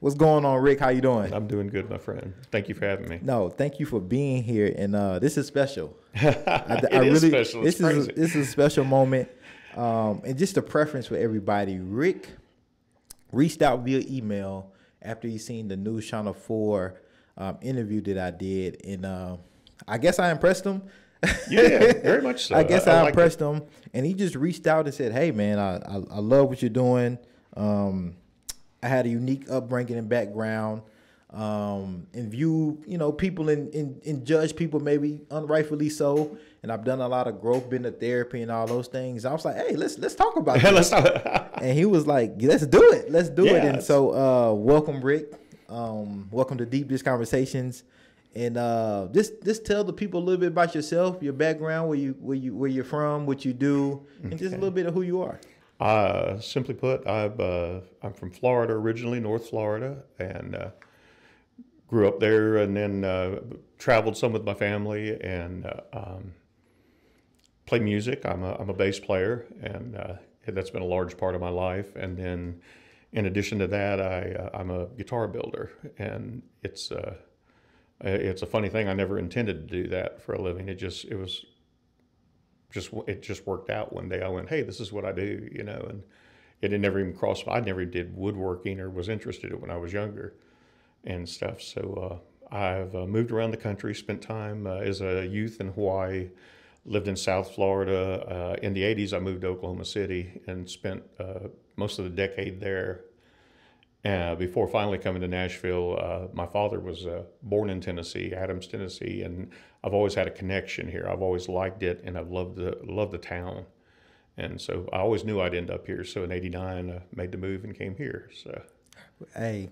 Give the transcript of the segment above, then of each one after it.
What's going on, Rick? How you doing? I'm doing good, my friend. Thank you for having me. No, thank you for being here, and uh, this is special. I, it I is really, special. It's this crazy. is a, this is a special moment, um, and just a preference for everybody. Rick reached out via email after he seen the News Channel Four um, interview that I did, and uh, I guess I impressed him. yeah, very much so. I guess I, I, I impressed him, and he just reached out and said, "Hey, man, I I, I love what you're doing." Um, I had a unique upbringing and background, um, and view you know people and, and, and judge people maybe unrightfully so. And I've done a lot of growth, been to therapy and all those things. I was like, hey, let's let's talk about this. and he was like, let's do it, let's do yeah, it. And so, uh, welcome, Rick. Um, welcome to Deep Dish Conversations. And uh, just just tell the people a little bit about yourself, your background, where you where you where you're from, what you do, and just a little bit of who you are. Uh, simply put, I'm, uh, I'm from Florida originally, North Florida, and uh, grew up there and then uh, traveled some with my family and uh, um, play music. I'm a, I'm a bass player, and uh, that's been a large part of my life. And then in addition to that, I, I'm a guitar builder, and it's, it's a funny thing. I never intended to do that for a living. It just, it was just it just worked out one day. I went, hey, this is what I do, you know, and it had never even crossed. I never did woodworking or was interested in it when I was younger, and stuff. So uh, I've uh, moved around the country, spent time uh, as a youth in Hawaii, lived in South Florida. Uh, in the '80s, I moved to Oklahoma City and spent uh, most of the decade there. Uh, before finally coming to Nashville, uh, my father was uh, born in Tennessee, Adams, Tennessee, and I've always had a connection here. I've always liked it, and I've loved the loved the town, and so I always knew I'd end up here. So in '89, I made the move and came here. So, hey,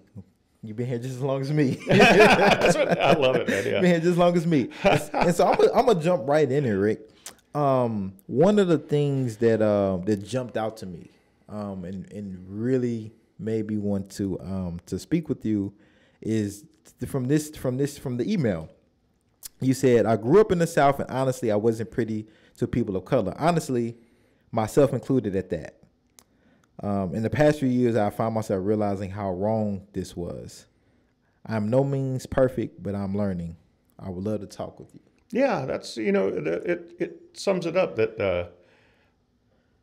You've been here just as long as me. I love it, man. Yeah. Been here just as long as me. and so I'm gonna jump right in here, Rick. Um, one of the things that uh, that jumped out to me, um, and and really made me want to um, to speak with you is from this from this from the email. You said I grew up in the South, and honestly, I wasn't pretty to people of color. Honestly, myself included at that. Um, in the past few years, I found myself realizing how wrong this was. I'm no means perfect, but I'm learning. I would love to talk with you. Yeah, that's you know it it sums it up that uh,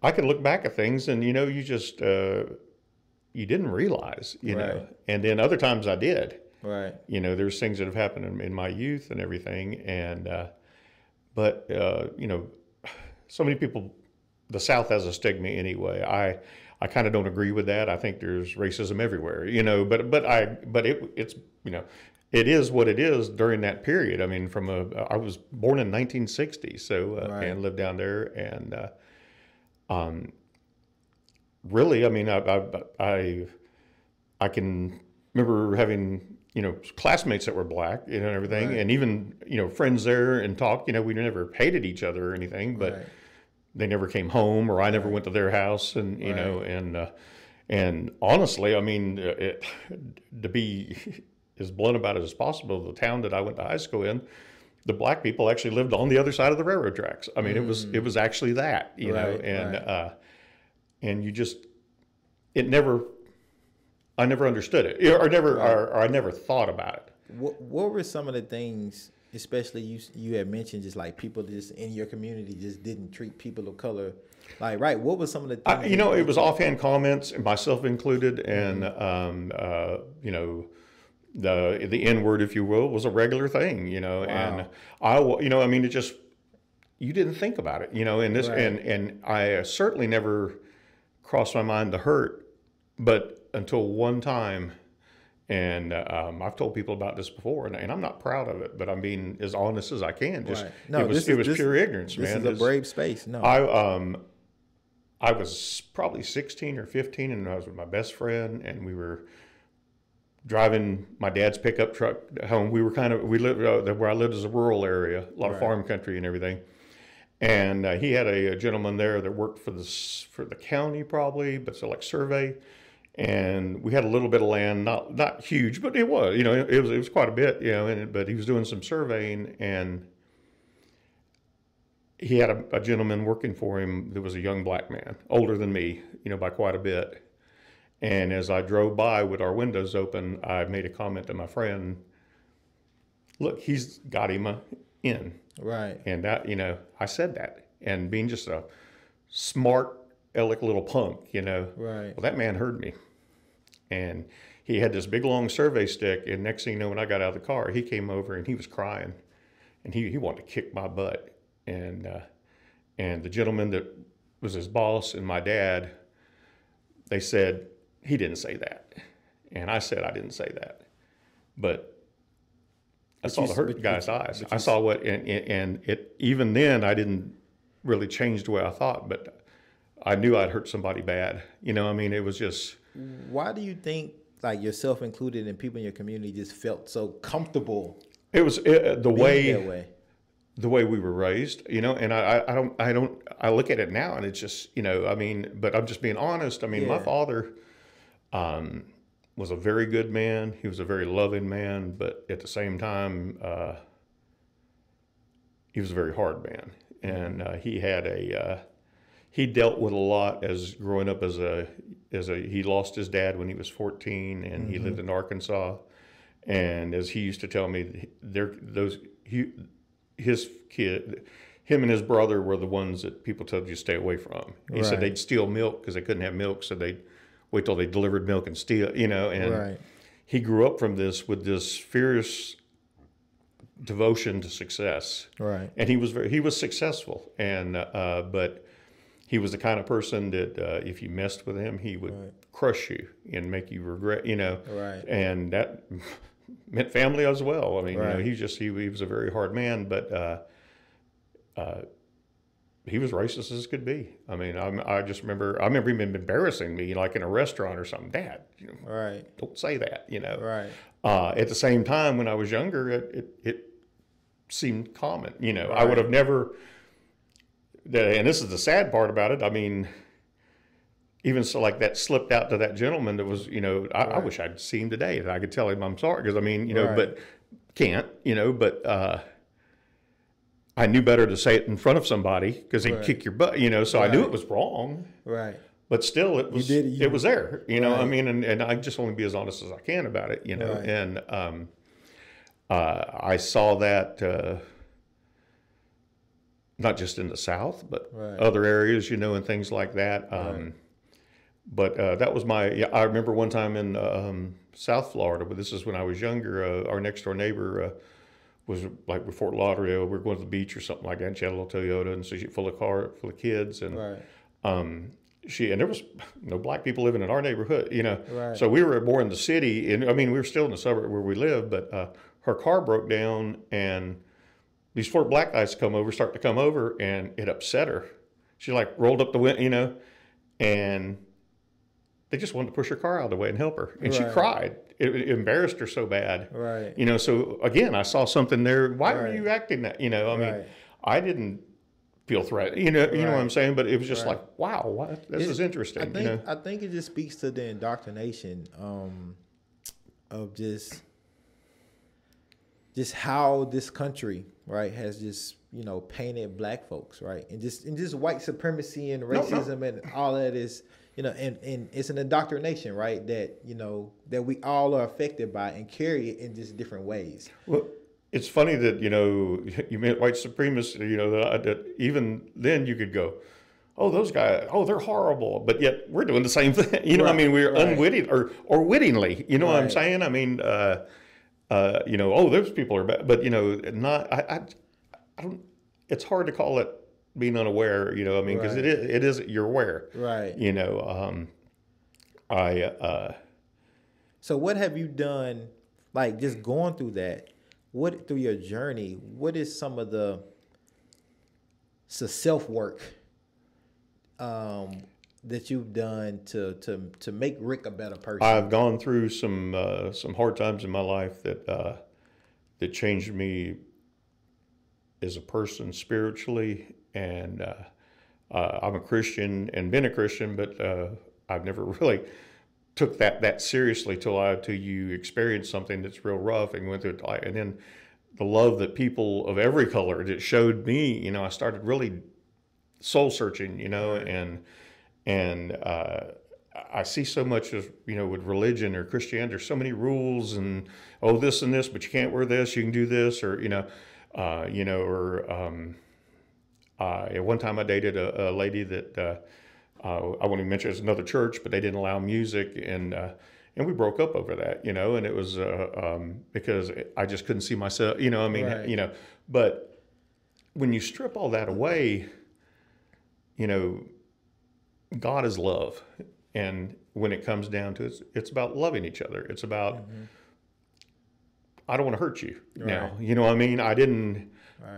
I can look back at things and you know you just uh, you didn't realize, you right. know. And then other times I did. Right. You know, there's things that have happened in, in my youth and everything, and uh, but uh, you know, so many people, the South has a stigma anyway. I I kind of don't agree with that. I think there's racism everywhere, you know. But but I but it it's you know it is what it is during that period. I mean, from a I was born in 1960, so uh, right. and lived down there, and uh, um, really, I mean, I, I, I, I can remember having you know classmates that were black, you know, and everything, right. and even you know friends there and talk. You know, we never hated each other or anything, but right. they never came home, or I never went to their house, and you know, and uh, and honestly, I mean, uh, it, to be as blunt about it as possible, the town that I went to high school in, the black people actually lived on the other side of the railroad tracks. I mean, mm. it was it mm. was actually that, you know, and. Uh, and you just it never I never understood it or never right. or, or, I never thought about it. What what were some of the things, especially you you had mentioned just like people just in your community just didn't treat people of color like right? What was some of the I, you know it was offhand comments, myself included, and mm-hmm. um, uh, you know the the N word, if you will, was a regular thing, you know, wow. and I you know I mean it just you didn't think about it, you know, and this right. and and I certainly never crossed my mind to hurt, but until one time, and um, I've told people about this before, and, and, I'm not proud of it, but I'm being as honest as I can. Just right. no, it was it was this, pure ignorance, this man. This is a brave space. No, I um, I was probably 16 or 15, and I was with my best friend, and we were driving my dad's pickup truck home. We were kind of we lived uh, where I lived is a rural area, a lot of farm country and everything. And uh, he had a, a gentleman there that worked for the for the county probably, but so like survey. And we had a little bit of land, not not huge, but it was you know it, was it was quite a bit, you know. And, but he was doing some surveying, and he had a, a gentleman working for him that was a young black man, older than me, you know, by quite a bit. And as I drove by with our windows open, I made a comment to my friend, "Look, he's got him a in." Right. And that, you know, I said that. And being just a smart, aleck little punk, you know, Right. well, that man heard me. And he had this big long survey stick. And next thing you know, when I got out of the car, he came over and he was crying. And he, he wanted to kick my butt. And, uh, and the gentleman that was his boss and my dad, they said, he didn't say that. And I said, I didn't say that. But I saw you the hurt but- guy's but- eyes. but I saw what, and, and and it, even then, I didn't really change the way I thought, but I knew I'd hurt somebody bad. You know, I mean, it was just, Why do you think, like yourself included, and people in your community just felt so comfortable it was uh, the way, way? the way we were raised, you know, and I, I- I don't, I don't, I look at it now and it's just, you know, I mean, but I'm just being honest. I mean, my father um, was a very good man. He was a very loving man, but at the same time, uh, he was a very hard man. And uh, he had a, uh, he dealt with a lot as growing up as a, as a, he lost his dad when he was 14 and he lived in Arkansas. And as he used to tell me, there, those, he, his kid, him and his brother were the ones that people told you to stay away from. He Right. said they'd steal milk because they couldn't have milk, so they'd wait till they delivered milk and steal, you know. And Right. he grew up from this with this fierce devotion to success, Right. and he was very he was successful, and uh, but he was the kind of person that uh, if you messed with him, he would Right. crush you and make you regret, you know Right. and that meant family as well. I mean, you know, Right. he just he, he was a very hard man, but uh, uh, he was racist as could be. I mean, I'm, I just remember I remember him embarrassing me, like in a restaurant or something. Dad, you know, Right. don't say that. You know. Right. Uh, at the same time, when I was younger, it it, it seemed common. You know, I would have never. And this is the sad part about it. I mean, even so, like that slipped out to that gentleman that was, you know, I, I wish I'd see him today and I could tell him I'm sorry because I mean, you know, Right. but can't, you know, but uh, I knew better to say it in front of somebody because he'd Right. kick your butt, you know. So I knew it was wrong, Right. but still, it was did- you- it was there, you know. I mean, and, and I just only be as honest as I can about it, you know. Right. And um, uh, I saw that. Uh, not just in the South, but Right. other areas, you know, and things like that. Um, But uh, that was my. Yeah, I remember one time in um, South Florida, but this is when I was younger. Uh, our next door neighbor uh, was like with Fort Lauderdale. We were going to the beach or something like that. And she had a little Toyota, and so she full of car, full of kids, and Right. um, she and there was no black people living in our neighborhood, you know. Right. So we were more in the city, and I mean we were still in the suburb where we lived, but uh, her car broke down, and these four black guys come over, start to come over, and it upset her. She like rolled up the window, you know, and they just wanted to push her car out of the way and help her, and she cried. It, it embarrassed her so bad, Right. you know. So again, I saw something there. Why were Right. you acting that? You know, I mean, Right. I didn't feel threatened. You know, you know what I'm saying. But it was just Right. like, wow, what, this It- is interesting. I think you know, I think it just speaks to the indoctrination um, of just just how this country right has just you know painted black folks right and just and just white supremacy and no. racism and all that is you know and, and it's an indoctrination right that you know that we all are affected by and carry it in just different ways well, it's funny that you know you meant white supremacists. You know that, that even then you could go. Oh, those guys! Oh, they're horrible. But yet we're doing the same thing. You know, I mean, we're right. unwitting or or wittingly. You know what I'm saying? I mean, uh, uh, you know, oh, those people are bad. But you know, not. I, I, I don't. It's hard to call it being unaware. You know, I mean, because Right. it is. It is. You're aware. right You know, um, I. Uh, So what have you done, like just going through that? What through your journey? What is some of the self work um, that you've done to to to make Rick a better person? I've gone through some uh, some hard times in my life that uh, that changed me as a person spiritually, and uh, uh I'm a Christian and been a Christian, but uh, I've never really took that that seriously till I till you experience something that's real rough and went through it, and then the love that people of every color that showed me, you know, I started really soul searching, you know, and and uh, I see so much of you know with religion or Christianity. There's so many rules and oh this and this, but you can't wear this. You can do this, or you know, uh, you know, or um, uh, at one time I dated a, a lady that uh, uh, I won't even mention it's another church, but they didn't allow music and. Uh, and we broke up over that, you know, and it was um, because I just couldn't see myself, you know. I mean, right. you know, but when you strip all that away, you know, God is love. And when it comes down to it, it's about loving each other. It's about, mm-hmm. I don't want to hurt you right. now. You know what I mean? I didn't,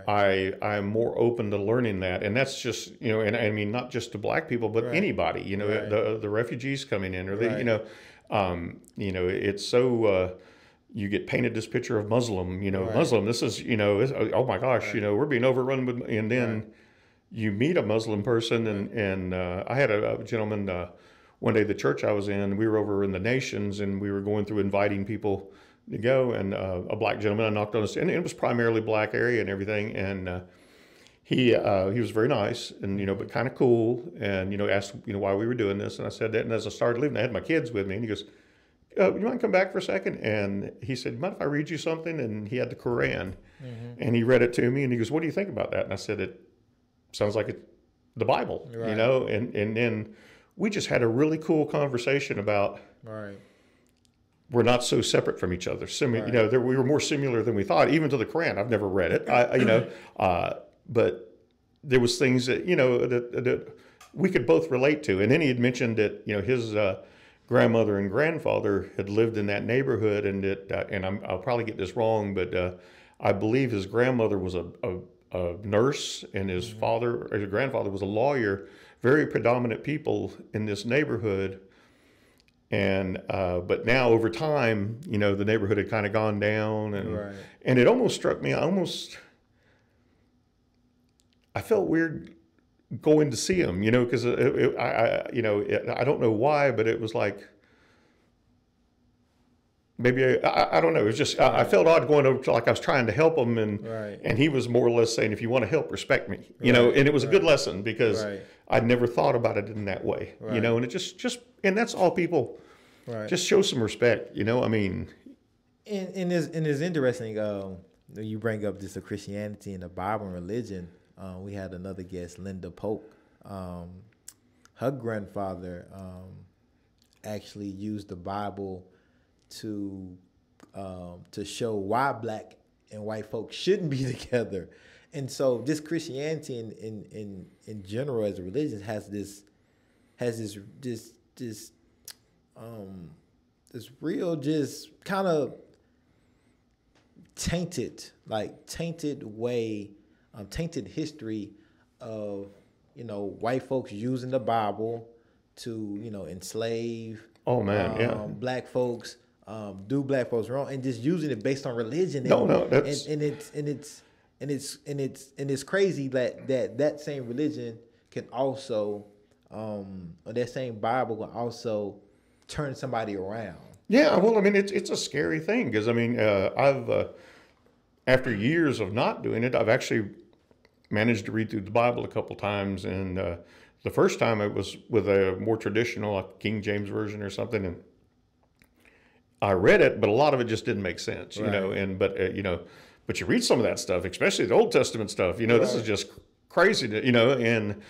right. I, I'm more open to learning that. And that's just, you know, and I mean, not just to black people, but right. anybody, you know, the, the refugees coming in or the, you know, um, you know, it's so, uh, you get painted this picture of Muslim, you know, Muslim, this is, you know, oh my gosh, you know, we're being overrun with, and then, you meet a Muslim person, and and uh, I had a, a gentleman uh, one day the church I was in. We were over in the nations, and we were going through inviting people to go, and uh, a black gentleman. I knocked on his, and it was primarily black area and everything, and uh, he uh, he was very nice and you know but kind of cool and you know asked you know why we were doing this and I said that and as I started leaving I had my kids with me and he goes uh, you mind come back for a second and he said mind if I read you something and he had the Quran mm-hmm. and he read it to me and he goes what do you think about that and I said it sounds like it's the Bible, right. you know, and and then we just had a really cool conversation about right. We're not so separate from each other. Simi- right. You know, we were more similar than we thought, even to the Quran. I've never read it, I, you know, uh, but there was things that you know that, that we could both relate to. And then he had mentioned that you know his uh, grandmother and grandfather had lived in that neighborhood, and that uh, and i will probably get this wrong, but uh, I believe his grandmother was a, a a nurse, and his mm-hmm. father, or his grandfather, was a lawyer. Very predominant people in this neighborhood. And uh, but now over time, you know, the neighborhood had kind of gone down, and right. and it almost struck me. I almost I felt weird going to see him, you know, because I, I, you know, it, I don't know why, but it was like maybe I, I, don't know. It was just right. I, I, felt odd going over to like I was trying to help him, and right. and he was more or less saying, "If you want to help, respect me," you right. know. And it was a good lesson because I'd never thought about it in that way, you know. And it just just and that's all people. Just show some respect, you know. I mean, and and it's and it's interesting. Um, you bring up this of Christianity and the Bible and religion. Um, we had another guest, Linda Polk. Um, her grandfather um, actually used the Bible to um, to show why black and white folks shouldn't be together. And so this Christianity in, in, in, in general as a religion has this has this this this um this real just kind of tainted like tainted way um, tainted history of you know white folks using the Bible to you know enslave oh man um, yeah black folks um, do black folks wrong and just using it based on religion. And, no, no, that's and, and it's and it's and it's and it's and it's crazy that that that same religion can also um, or that same Bible can also turn somebody around. Yeah, well, I mean, it's it's a scary thing because I mean, uh, I've uh, after years of not doing it, I've actually managed to read through the Bible a couple times, and uh, the first time it was with a more traditional, like King James version or something, and I read it, but a lot of it just didn't make sense, right. you know. And but uh, you know, but you read some of that stuff, especially the Old Testament stuff. You know, right. this is just crazy, to, you know. And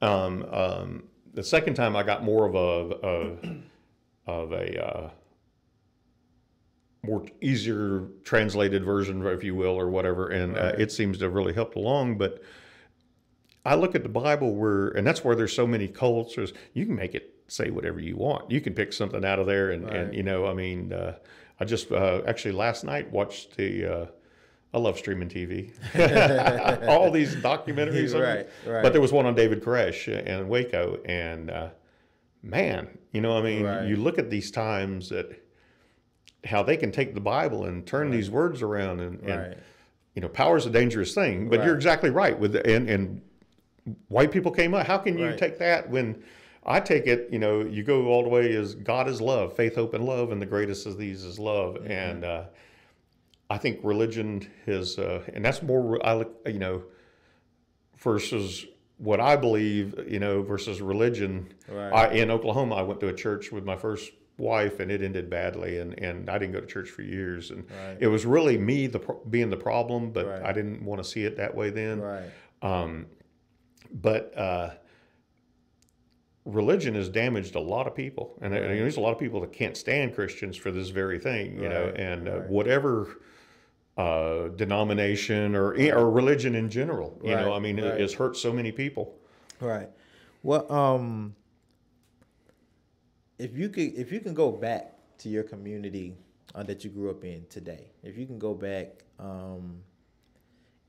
um, um, the second time, I got more of a, a of a uh, more easier translated version, if you will, or whatever. And uh, right. uh, it seems to have really helped along. But I look at the Bible where, and that's where there's so many cults. There's, you can make it say whatever you want. You can pick something out of there, and, right. and you know, I mean, uh, I just uh, actually last night watched the. Uh, I love streaming TV. All these documentaries, right, right. But there was one on David Koresh in Waco, and uh, man, you know, I mean, Right. you look at these times that how they can take the Bible and turn these words around and, and you know, power is a dangerous thing. But you're exactly right. With the, and and white people came up. How can you take that when I take it? You know, you go all the way as God is love, faith, hope, and love, and the greatest of these is love. Mm-hmm. And uh, I think religion is, uh, and that's more. I look, you know, versus what I believe, you know, versus religion. Right. I, in Oklahoma, I went to a church with my first wife, and it ended badly, and, and I didn't go to church for years, and Right. it was really me the pro- being the problem, but Right. I didn't want to see it that way then. Right. Um, but uh, religion has damaged a lot of people, and there- there's a lot of people that can't stand Christians for this very thing, you know, Right, and uh, right. whatever uh, denomination or or religion in general, you know, I mean, right. it, it's hurt so many people. Right. Well, um, if you could, if you can go back to your community uh, that you grew up in today, if you can go back, um,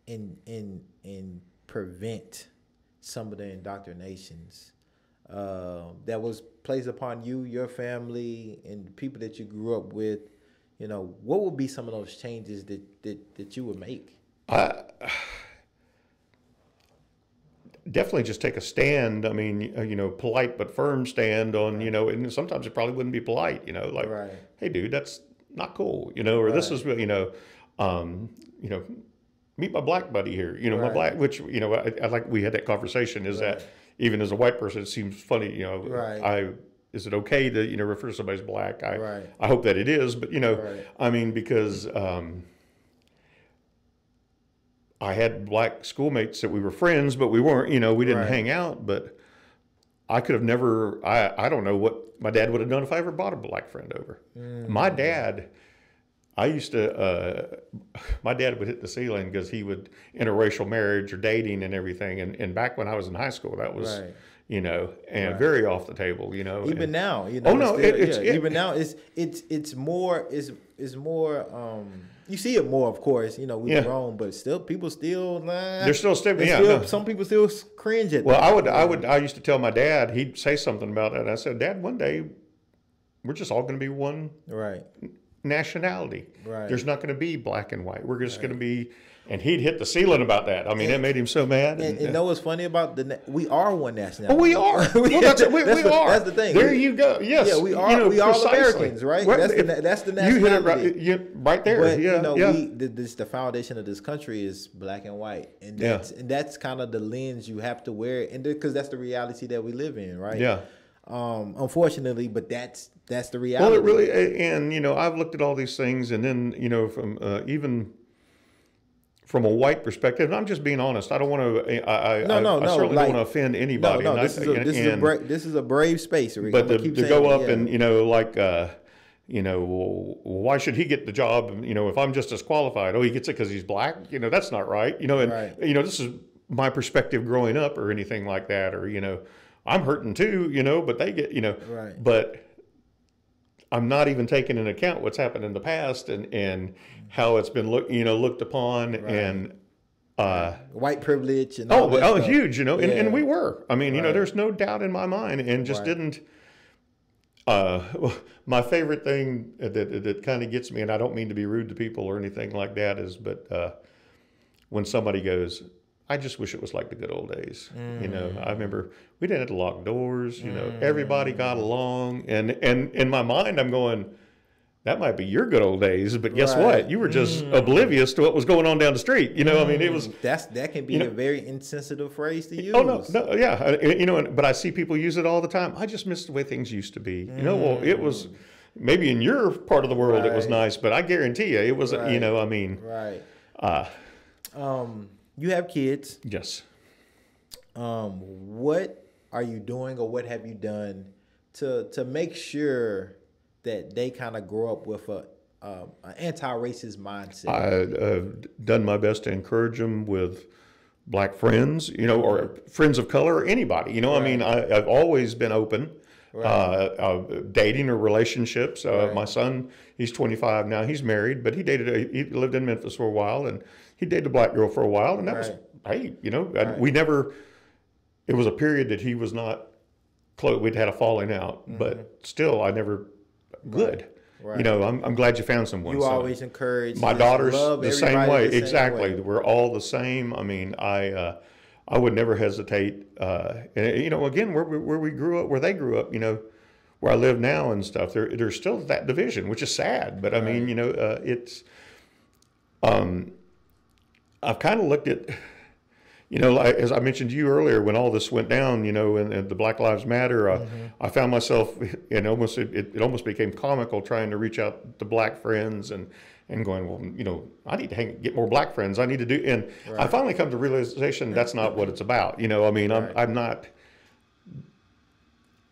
and and and prevent some of the indoctrinations uh, that was placed upon you, your family, and the people that you grew up with, you know, what would be some of those changes that that, that you would make? I definitely just take a stand. I mean, uh, you know, polite but firm stand on, you know, and sometimes it probably wouldn't be polite, you know, like, Right. hey, dude, that's not cool, you know, or this Right. is, you know, um, you know, meet my black buddy here, you know, my black, which, you know, I, I like we had that conversation is that Right. Even as a white person, it seems funny, you know, Right. I, is it okay to, you know, refer to somebody as black? I, Right. I hope that it is, but, you know, Right. I mean, because, um, I had black schoolmates that we were friends, but we weren't, you know, we didn't Right. hang out. But I could have never, I, I don't know what my dad would have done if I ever brought a black friend over. My dad, I used to, uh, my dad would hit the ceiling because he would interracial marriage or dating and everything. And, and back when I was in high school, that was, Right. you know, and Right. very off the table, you know. even and- now you know Oh, no, it's still- it- it's- yeah, it- even now it's it's it's more it's it's more um you see it more of course you know we've Yeah. grown but still people still nah, They're still stepping- they yeah, still- no. some people still cringe at Well, that. I would, I would, I used to tell my dad. He'd say something about it. And I said, Dad, one day we're just all going to be one right nationality. Right. There's not going to be black and white. We're just going to be. And he'd hit the ceiling about that. I mean, it made him so mad. and, And, and know what's funny about the we are one nationality oh, we are. Well, that's, we, that's we the, are. that's the thing There you go. Yes. yeah we are You know, we are. Americans right Well, that's the if- na- that's the You hit it right, you, right there. But yeah. you know, yeah. we the, this the foundation of this country is black and white, and Yeah. that's and that's kind of the lens you have to wear, and because that's the reality that we live in, right? yeah. Um, unfortunately, but that's that's the reality. Well, it really, and you know, I've looked at all these things, and then you know, from uh, even from a white perspective, and I'm just being honest. I don't want to. I, I, No, no, I, I no, certainly like- don't want to offend anybody. no, and I- this is a and- this is a bra- this is a brave space. Rick. but to, keep to go up yeah. and you know like uh, you know why should he get the job you know if i'm just as qualified oh he gets it because he's black you know that's not right you know and Right. you know this is my perspective growing up or anything like that or you know i'm hurting too you know but they get you know Right. but i'm not even taking into account what's happened in the past and and how it's been look you know looked upon and uh white privilege and all Oh, oh, stuff. huge, you know, and, Yeah. and we were. I mean, you know, there's no doubt in my mind, and just Right. didn't. Uh, my favorite thing that that, that kind of gets me, and I don't mean to be rude to people or anything like that, is but uh, when somebody goes, "I just wish it was like the good old days." You know, I remember we didn't have to lock doors. You know, everybody got along, and and in my mind, I'm going. That might be your good old days, but guess Right. what? You were just oblivious to what was going on down the street. You know, I mean, it was That's that can be you know- a very insensitive phrase to use. Oh no, no, yeah, you know, but I see people use it all the time. I just miss the way things used to be. You know, well, it was maybe in your part of the world it was Mm. Nice, but I guarantee you, it was. You know, I mean, Right. uh, Um, you have kids. yes. um, what are you doing or what have you done to to make sure that they kind of grow up with a um, an anti-racist mindset? I, have done my best to encourage them with black friends, you know, or friends of color, or anybody. You know, I mean, I, I've always been open. Uh, uh, dating or relationships. Uh, Right. My son, he's 25 now. He's married, but he dated. A, he lived in Memphis for a while, and he dated a black girl for a while, and that was hey, you know, I- we never. It was a period that he was not close. We'd had a falling out, but still, I never good. Mm-hmm. Right. You know, I'm, I'm glad you found someone. You So- always encourage. my daughter's the same way. the same exactly. way. We're all the same. I mean, I uh, I would never hesitate. Uh, and, you know, again, where, we- where we grew up, where they grew up, you know, where I live now and stuff, there there's still that division, which is sad. But I mean, you know, uh, it's um, I've kind of looked at. You know, like, as I mentioned to you earlier, when all this went down, you know, and, and the Black Lives Matter, uh, I found myself, and almost it, it almost became comical trying to reach out to black friends and and going, well, you know, I need to hang, get more black friends. I need to do, and I finally come to realization that's not what it's about. You know, I mean, I'm Right. I'm not.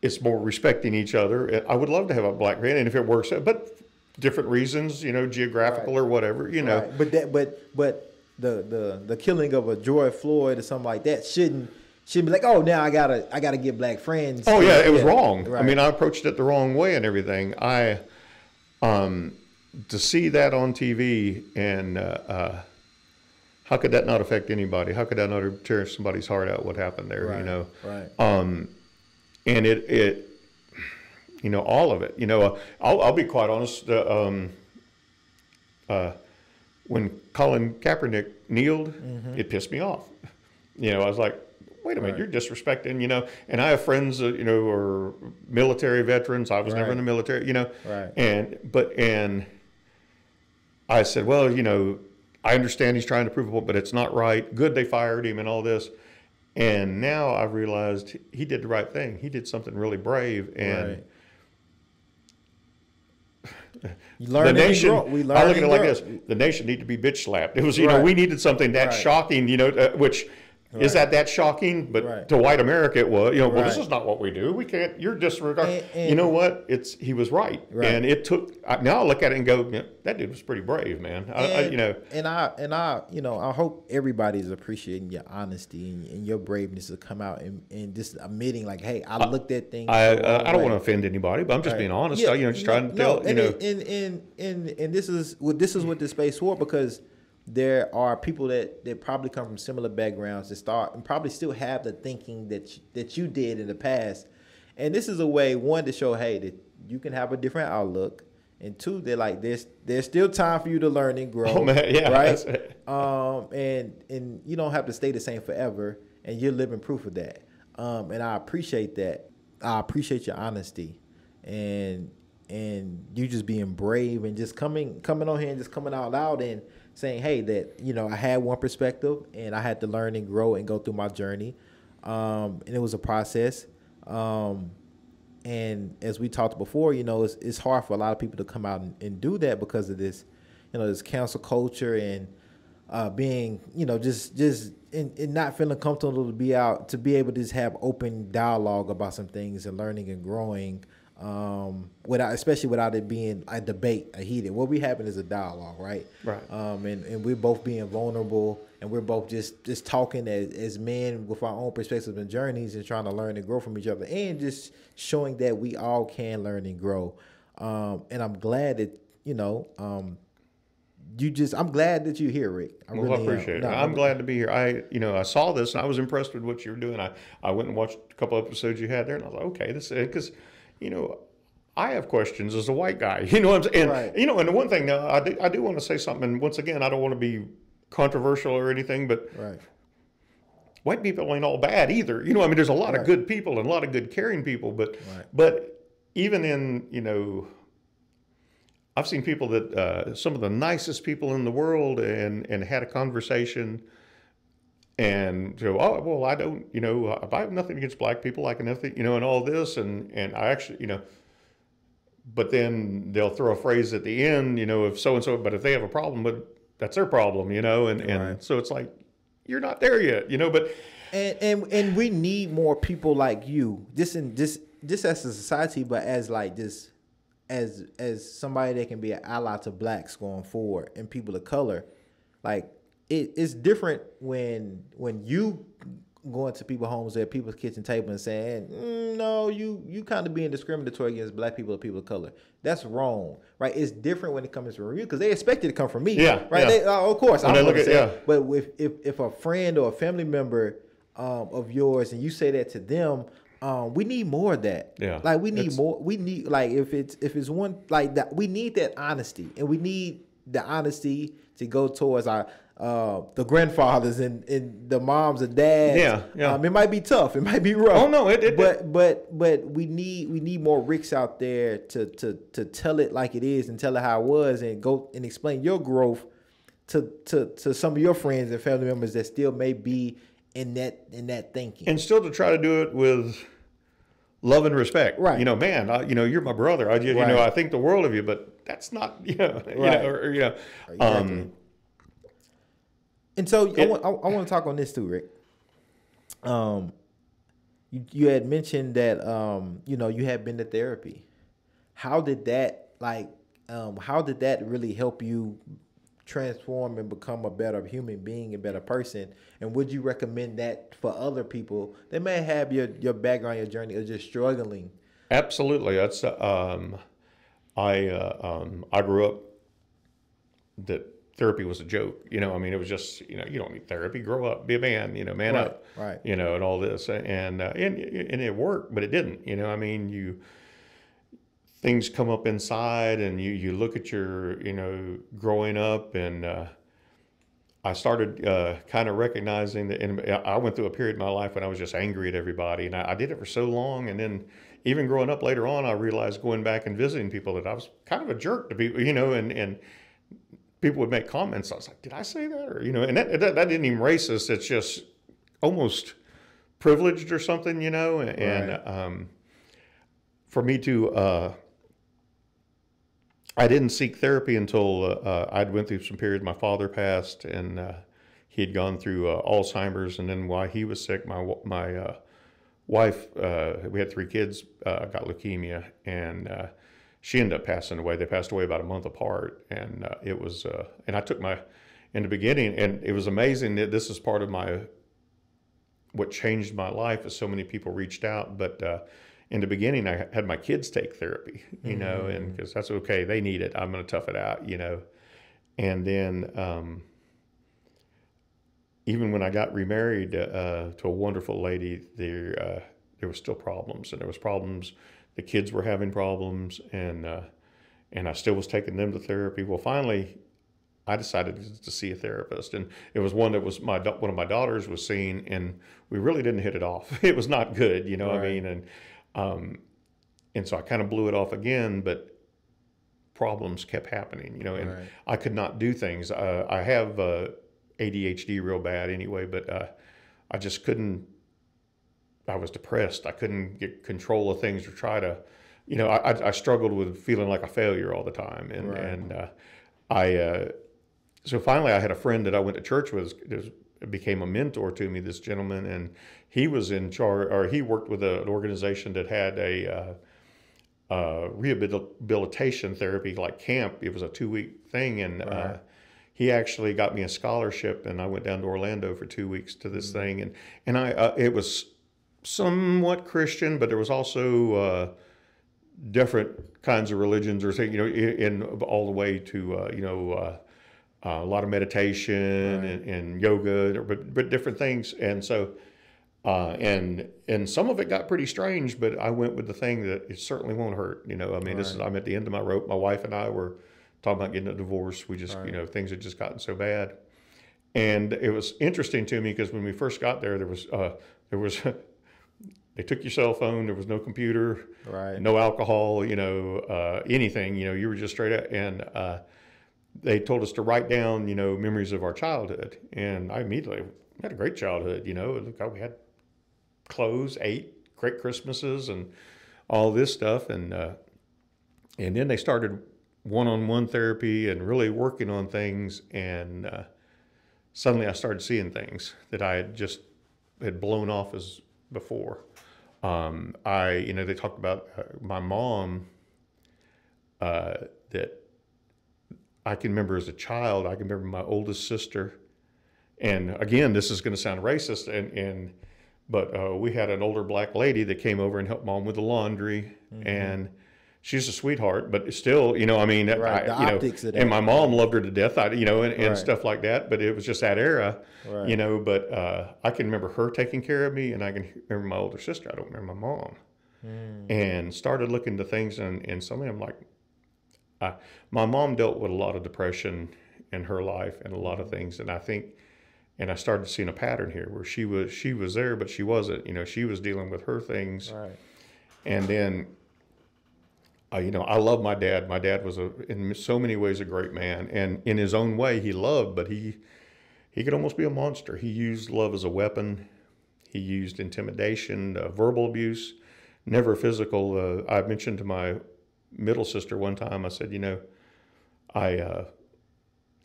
It's more respecting each other. I would love to have a black friend, and if it works, but different reasons, you know, geographical or whatever, you know. Right. But that, but but the the the killing of a George Floyd or something like that shouldn't should be like, oh, now I gotta I gotta get black friends. Oh yeah, it was wrong. Right. I mean, I approached it the wrong way and everything. I, um, to see that on TV and uh, uh, how could that not affect anybody? How could that not tear somebody's heart out? What happened there? right. You know, Right. um, and it it, you know, all of it. You know, uh, I'll I'll be quite honest. Uh, um, uh, when Colin Kaepernick kneeled, it pissed me off. You know, I was like, wait a minute, Mm-hmm. Right. you're disrespecting, you know. And I have friends, that, you know, who are military veterans. I was never in the military, you know. Right. And but and I said, well, you know, I understand he's trying to prove a point, but it's not right. Good they fired him and all this. And now I've realized he did the right thing. He did something really brave and. Right. You learn the nation. We learn I look at it like this: the nation need to be bitch slapped. It was, you know, we needed something that Right. shocking, you know, uh, which is that that shocking? But Right. to white America, it was, you know, well, this is not what we do. We can't. You're disregarding. And- and- you know what? It's he was right, Right. and it took. I, now I look at it and go, yeah, that dude was pretty brave, man. I, I, you know, and I and I, you know, I hope everybody's appreciating your honesty and, and your braveness to come out and, and just admitting like, hey, I looked at things. I uh, I don't want to offend anybody, but I'm just Right. being honest. Yeah, you know, just no, trying to no, tell. You know, and, and and and this is what this is what this space for because there are people that that probably come from similar backgrounds that start and probably still have the thinking that you, that you did in the past, and this is a way one to show hey that you can have a different outlook. And two, they're like there's there's still time for you to learn and grow. Oh, man, yeah, that's right. Um, and and you don't have to stay the same forever, and you're living proof of that. Um, and I appreciate that. I appreciate your honesty, and and you just being brave and just coming coming on here and just coming out loud and saying, hey, that you know I had one perspective and I had to learn and grow and go through my journey, um, and it was a process. Um, and as we talked before, you know, it's, it's hard for a lot of people to come out and, and do that because of this, you know, this cancel culture and uh, being, you know, just just and not feeling comfortable to be out to be able to just have open dialogue about some things and learning and growing. Um, without, especially without it being a debate, a heated. What we having is a dialogue, right? Right. Um, and, and we're both being vulnerable, and we're both just just talking as, as men with our own perspectives and journeys, and trying to learn and grow from each other, and just showing that we all can learn and grow. Um, and I'm glad that you know, um, you just. I'm glad that you're here, Rick. I Well, really I am. appreciate it. No, I'm glad to be here. I, you know, I saw this and I was impressed with what you were doing. I, I went and watched a couple episodes you had there, and I was like, okay, this because, you know, I have questions as a white guy. You know what I'm saying? And Right. you know, and the one thing now, I do, I do want to say something. And once again, I don't want to be controversial or anything, but Right. white people ain't all bad either. You know, I mean, there's a lot Right. of good people and a lot of good caring people, but but even in you know, I've seen people that uh, some of the nicest people in the world and and had a conversation. And so, oh well, I don't, you know, I have nothing against black people, like nothing, you know, and all this, and and I actually, you know, but then they'll throw a phrase at the end, you know, if so and so, but if they have a problem, but that's their problem, you know, and and Right. so it's like you're not there yet, you know, but and and and we need more people like you just in just just as a society but as like just as as somebody that can be an ally to blacks going forward and people of color like it, it's different when when you go into people's homes at people's kitchen table and saying mm, no you you kind of being discriminatory against black people or people of color that's wrong right it's different when it comes from you because they expect it to come from me Yeah, right yeah. They, uh, of course When I'm they look at- say yeah. but if if if a friend or a family member um, of yours and you say that to them, um, we need more of that. Yeah. like we need It's- more. We need like if it's if it's one like that, we need that honesty, and we need the honesty to go towards our uh the grandfathers and, and the moms and dads. Yeah, yeah. Um, it might be tough. It might be rough. Oh, no, it- it- but but but we need we need more Ricks out there to to to tell it like it is and tell it how it was and go and explain your growth to to to some of your friends and family members that still may be in that in that thinking. and still to try to do it with love and respect. Right. You know, man, I, you know, you're my brother. I, just, you Right. know, I think the world of you, but that's not, you know, you know, or, or, you know, Exactly. um, And so I want I, want to talk on this too, Rick. Um, you you had mentioned that um you know you had been to therapy. How did that like um how did that really help you transform and become a better human being, a better person? And would you recommend that for other people that may have your your background, your journey, or just struggling? absolutely. That's, um, I, uh, um, I grew up that therapy was a joke. You know, I mean, it was just, you know, you don't need therapy. Grow up, be a man. You know, man Right, up. right. You know, and all this, and uh, and and it worked, but it didn't. You know, I mean, you things come up inside, and you you look at your, you know, growing up, and uh, I started uh, kind of recognizing that. And I went through a period in my life when I was just angry at everybody, and I, I did it for so long, and then. Even growing up later on, I realized going back and visiting people that I was kind of a jerk to people, you know, and, and people would make comments. I was like, did I say that? Or, you know, and that, that, that didn't even racist. It's just almost privileged or something, you know? And Right. um, for me to, uh, I didn't seek therapy until uh, I'd went through some period. My father passed and uh, he had gone through uh, Alzheimer's. And then while he was sick, my, my uh, wife, uh, we had three kids, uh, got leukemia and uh, she ended up passing away. They passed away about a month apart, and uh, it was. Uh, and I took my in the beginning, and it was amazing that this is part of my what changed my life. Is so many people reached out, but uh, in the beginning, I had my kids take therapy, you know, and because that's okay, they need it. I'm going to tough it out, you know, and then. Um, even when I got remarried uh, to a wonderful lady, there uh, there was still problems, and there was problems. The kids were having problems, and uh, and I still was taking them to therapy. Well, finally, I decided to see a therapist, and it was one that was my one of my daughters was seeing, and we really didn't hit it off. It was not good, you know. what I mean, and um, and so I kind of blew it off again, but problems kept happening, you know, and Right. I could not do things. Uh, I have uh, ADHD real bad anyway, but uh, I just couldn't. I was depressed. I couldn't get control of things or try to, you know, I, I- struggled with feeling like a failure all the time, and Right. and uh, I. Uh, so finally, I had a friend that I went to church with. It became a mentor to me. This gentleman, and he was in charge, or he worked with a, an organization that had a. Uh, uh, rehabilitation therapy like camp. It was a two week thing, and uh, Right. he actually got me a scholarship, and I went down to Orlando for two weeks to Mm-hmm. this thing, and and I uh, it was somewhat Christian, but there was also uh, different kinds of religions or things, you know, in, in all the way to uh, you know. Uh, uh, a lot of meditation and, and yoga, but but different things, and so uh, and and some of it got pretty strange, but I went with the thing that it certainly won't hurt. You know, I mean, this is I'm at the end of my rope. My wife and I were talking about getting a divorce. We just, you know, things had just gotten so bad, and it was interesting to me because when we first got there, there was uh, there was they took your cell phone. There was no computer, Right. no alcohol. You know, uh, anything. You know, you were just straight up and. Uh, they told us to write down, you know, memories of our childhood, and I immediately had a great childhood. You know, look, we had clothes, ate great Christmases, and all this stuff, and uh, and then they started one-on-one therapy and really working on things, and uh, suddenly I started seeing things that I had just had blown off as before. Um, I, you know, they talked about uh, my mom uh, that I can remember as a child. I can remember my oldest sister, and again, this is going to sound racist, and and but uh, we had an older black lady that came over and helped mom with the laundry, and she's a sweetheart, but still, you know, I mean, Right, I, the you know, optics of and my mom loved her to death, I, you know, and, and Right. stuff like that. But it was just that era, Right. you know. But uh, I can remember her taking care of me, and I can remember my older sister. I don't remember my mom. Hmm. And started looking to things, and and suddenly I'm like, I, my mom dealt with a lot of depression in her life and a lot of things, and I think. And I started seeing a pattern here where she was she was there, but she wasn't. You know, she was dealing with her things, Right. and then, you know, I love my dad. My dad was a, in so many ways a great man, and in his own way, he loved, but he he could almost be a monster. He used love as a weapon. He used intimidation, uh, verbal abuse, never physical. Uh, I mentioned to my middle sister one time. I said, you know, I uh,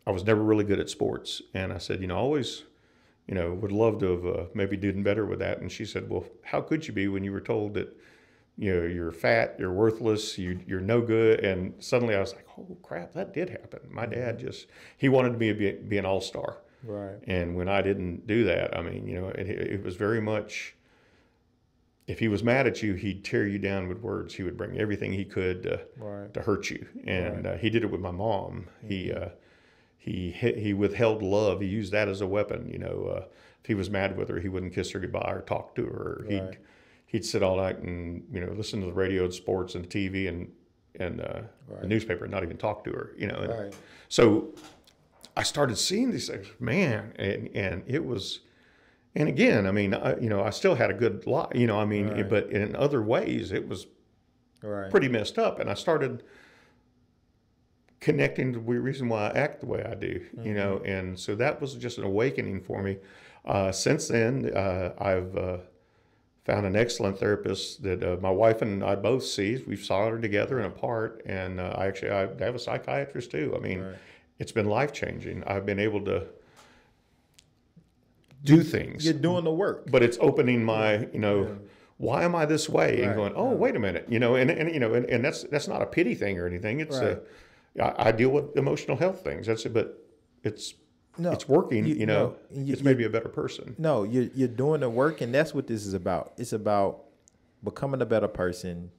I was never really good at sports, and I said, you know, always you know, would love to have uh, maybe done better with that. And she said, well, how could you be when you were told that, you know, you're fat, you're worthless, you, you're no good. And suddenly I was like, oh crap, that did happen. My dad just, he wanted me to be, be an all-star. Right. And when I didn't do that, I mean, you know, it, it was very much, if he was mad at you, he'd tear you down with words. He would bring everything he could to, Right. to hurt you. And uh, he did it with my mom. He, uh, he he withheld love. He used that as a weapon. You know, uh, if he was mad with her, he wouldn't kiss her goodbye or talk to her. Right. he'd sit all night and you know listen to the radio and sports and TV and and uh, Right. the newspaper, and not even talk to her. You know, and Right. so I started seeing these things, man, and and it was. And again, I mean, I, you know, I still had a good life, you know, I mean, Right. but in other ways, it was Right. pretty messed up. And I started connecting to the reason why I act the way I do, you know. And so that was just an awakening for me. Uh, since then, uh, I've uh, found an excellent therapist that uh, my wife and I both see. We've soldered together and apart. And uh, I actually I have a psychiatrist too. I mean, Right. it's been life changing. I've been able to do things You're doing the work. but it's opening my you know Yeah. why am i this way and going oh wait a minute you know and, and you know and, and that's that's not a pity thing or anything it's Right. a I, I deal with emotional health things that's it but it's No, it's working you- you, know no, you- it's maybe a better person No, you're you're doing the work, and that's what this is about. It's about becoming a better person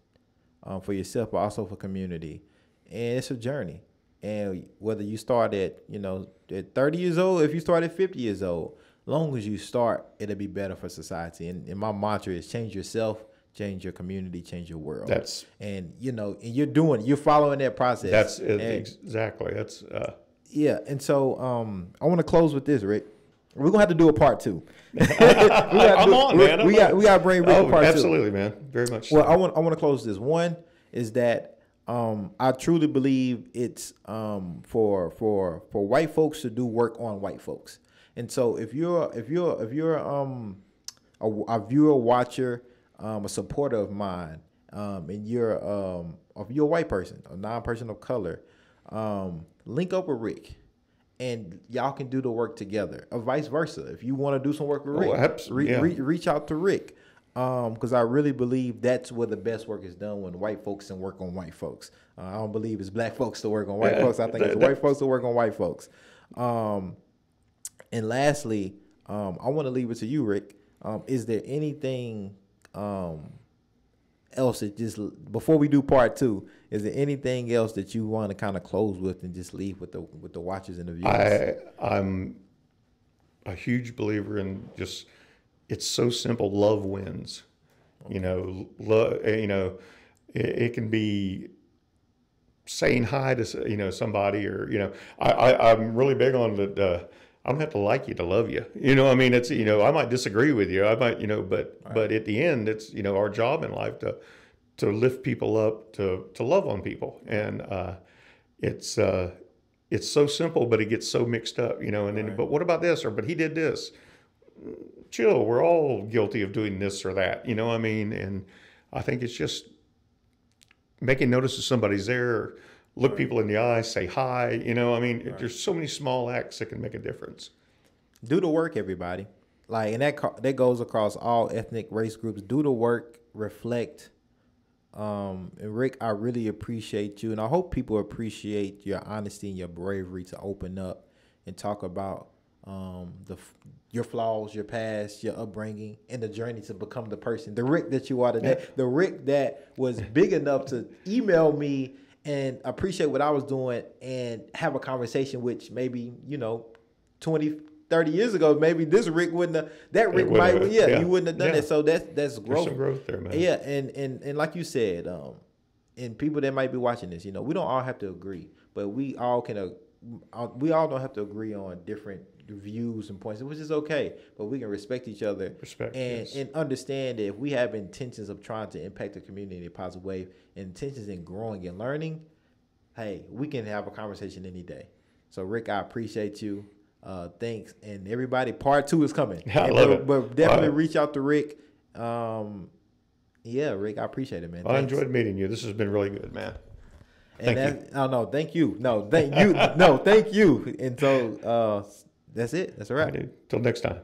um, for yourself, but also for community. And it's a journey. And whether you start at you know at 30 years old, if you start at 50 years old, long as you start, it'll be better for society. And, and my mantra is change yourself, change your community, change your world. that's and you know, and you're doing, you're following that process. that's And- exactly that's uh, yeah, and so um, I want to close with this, Rick. We're gonna have to do a part two. We I'm do- on, man. I'm we got we got to bring Rick oh part two. absolutely man very much Well, so. I want I want to close this. One is that um, I truly believe it's um, for for for white folks to do work on white folks. And so if you're if you're if you're um, a, a viewer, watcher, um, a supporter of mine, um, and you're um, if you're a white person, a non-person of color, um, link up with Rick. And y'all can do the work together, or vice versa. If you want to do some work with Oh, Rick, abs- re- yeah. re- reach out to Rick because I really believe that's where the best work is done when white folks can work on white folks. Uh, I don't believe it's black folks to work on white Yeah, folks. I think it's that- white folks to work on white folks. Um, and lastly, um, I want to leave it to you, Rick. Um, is there anything um, else that just before we do part two? Is there anything else that you want to kind of close with and just leave with the with the watchers and the viewers? I I'm a huge believer in just it's so simple. Love wins. You know, love. You know, it, it can be saying hi to you know somebody or you know I, I I'm really big on that. Uh, I don't have to like you to love you. You know, I mean, it's you know I might disagree with you. I might you know, but but at the end, it's you know our job in life to to lift people up, to to love on people, and uh, it's uh, it's so simple, but it gets so mixed up, you know. And then, Right. but what about this? Or but he did this. Chill. We're all guilty of doing this or that, you know. I mean, and I think it's just making notice if somebody's there, look people in the eye, say hi. You know, I mean, there's so many small acts that can make a difference. do the work, everybody. Like, and that that goes across all ethnic race groups. Do the work, reflect. Um, and Rick, I really appreciate you, and I hope people appreciate your honesty and your bravery to open up and talk about um, the your flaws, your past, your upbringing, and the journey to become the person, the Rick that you are today, the Rick that was big enough to email me and appreciate what I was doing and have a conversation, which maybe you know, 20, 30 years ago, maybe this Rick wouldn't have. That Rick might, yeah, yeah. you wouldn't have done Yeah. that. So that's that's There's growth. some growth there, man. Yeah, and and and like you said, um, and people that might be watching this, you know, we don't all have to agree, but we all can. Uh, we all don't have to agree on different views and points, which is okay. But we can respect each other Respect, and yes. and understand that if we have intentions of trying to impact the community in a positive way, intentions in growing and learning, hey, we can have a conversation any day. So Rick, I appreciate you. Uh, thanks, and everybody. Part two is coming. I And love but, it. But definitely right. reach out to Rick. Um, yeah, Rick, I appreciate it, man. Well, I enjoyed meeting you. This has been really good, man. And Thank that, oh no, thank you. No, thank you. no, thank you. And so uh, that's it. That's a wrap. do. Till next time.